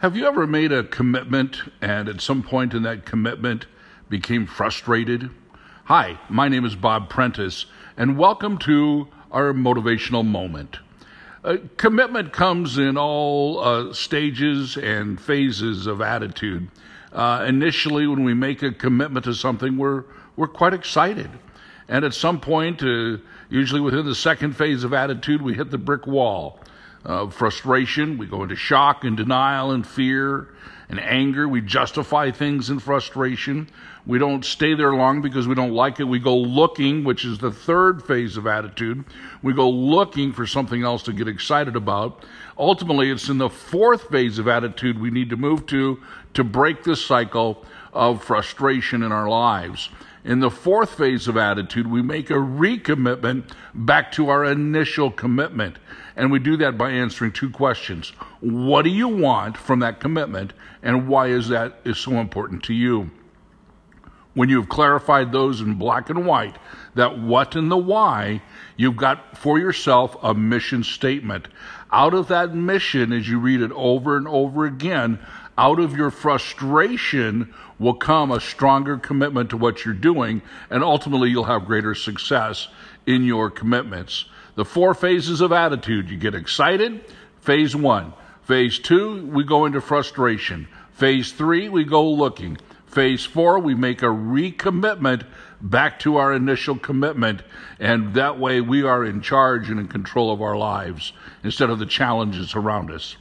Have you ever made a commitment and at some point in that commitment became frustrated? Hi, my name is Bob Prentice, and welcome to our motivational moment. Uh, commitment comes in all uh, stages and phases of attitude. Uh, initially, when we make a commitment to something, we're, we're quite excited. And at some point, uh, usually within the second phase of attitude, we hit the brick wall uh, frustration. We go into shock and denial and fear and anger. We justify things in frustration. We don't stay there long because we don't like it. We go looking, which is the third phase of attitude. We go looking for something else to get excited about. Ultimately, it's in the fourth phase of attitude we need to move to to break this cycle of frustration in our lives. In the fourth phase of attitude, we make a recommitment back to our initial commitment. And we do that by answering two questions. What do you want from that commitment? And why is that is so important to you? When you've clarified those in black and white, that what and the why, you've got for yourself a mission statement. Out of that mission, as you read it over and over again, out of your frustration will come a stronger commitment to what you're doing, and ultimately you'll have greater success in your commitments. The four phases of attitude you get excited, phase one. Phase two, we go into frustration. Phase three, we go looking. Phase four, we make a recommitment back to our initial commitment, and that way we are in charge and in control of our lives instead of the challenges around us.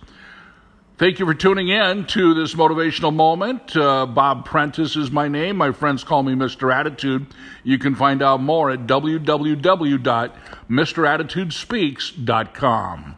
Thank you for tuning in to this motivational moment. Uh, Bob Prentice is my name. My friends call me Mr. Attitude. You can find out more at www.mrattitudespeaks.com.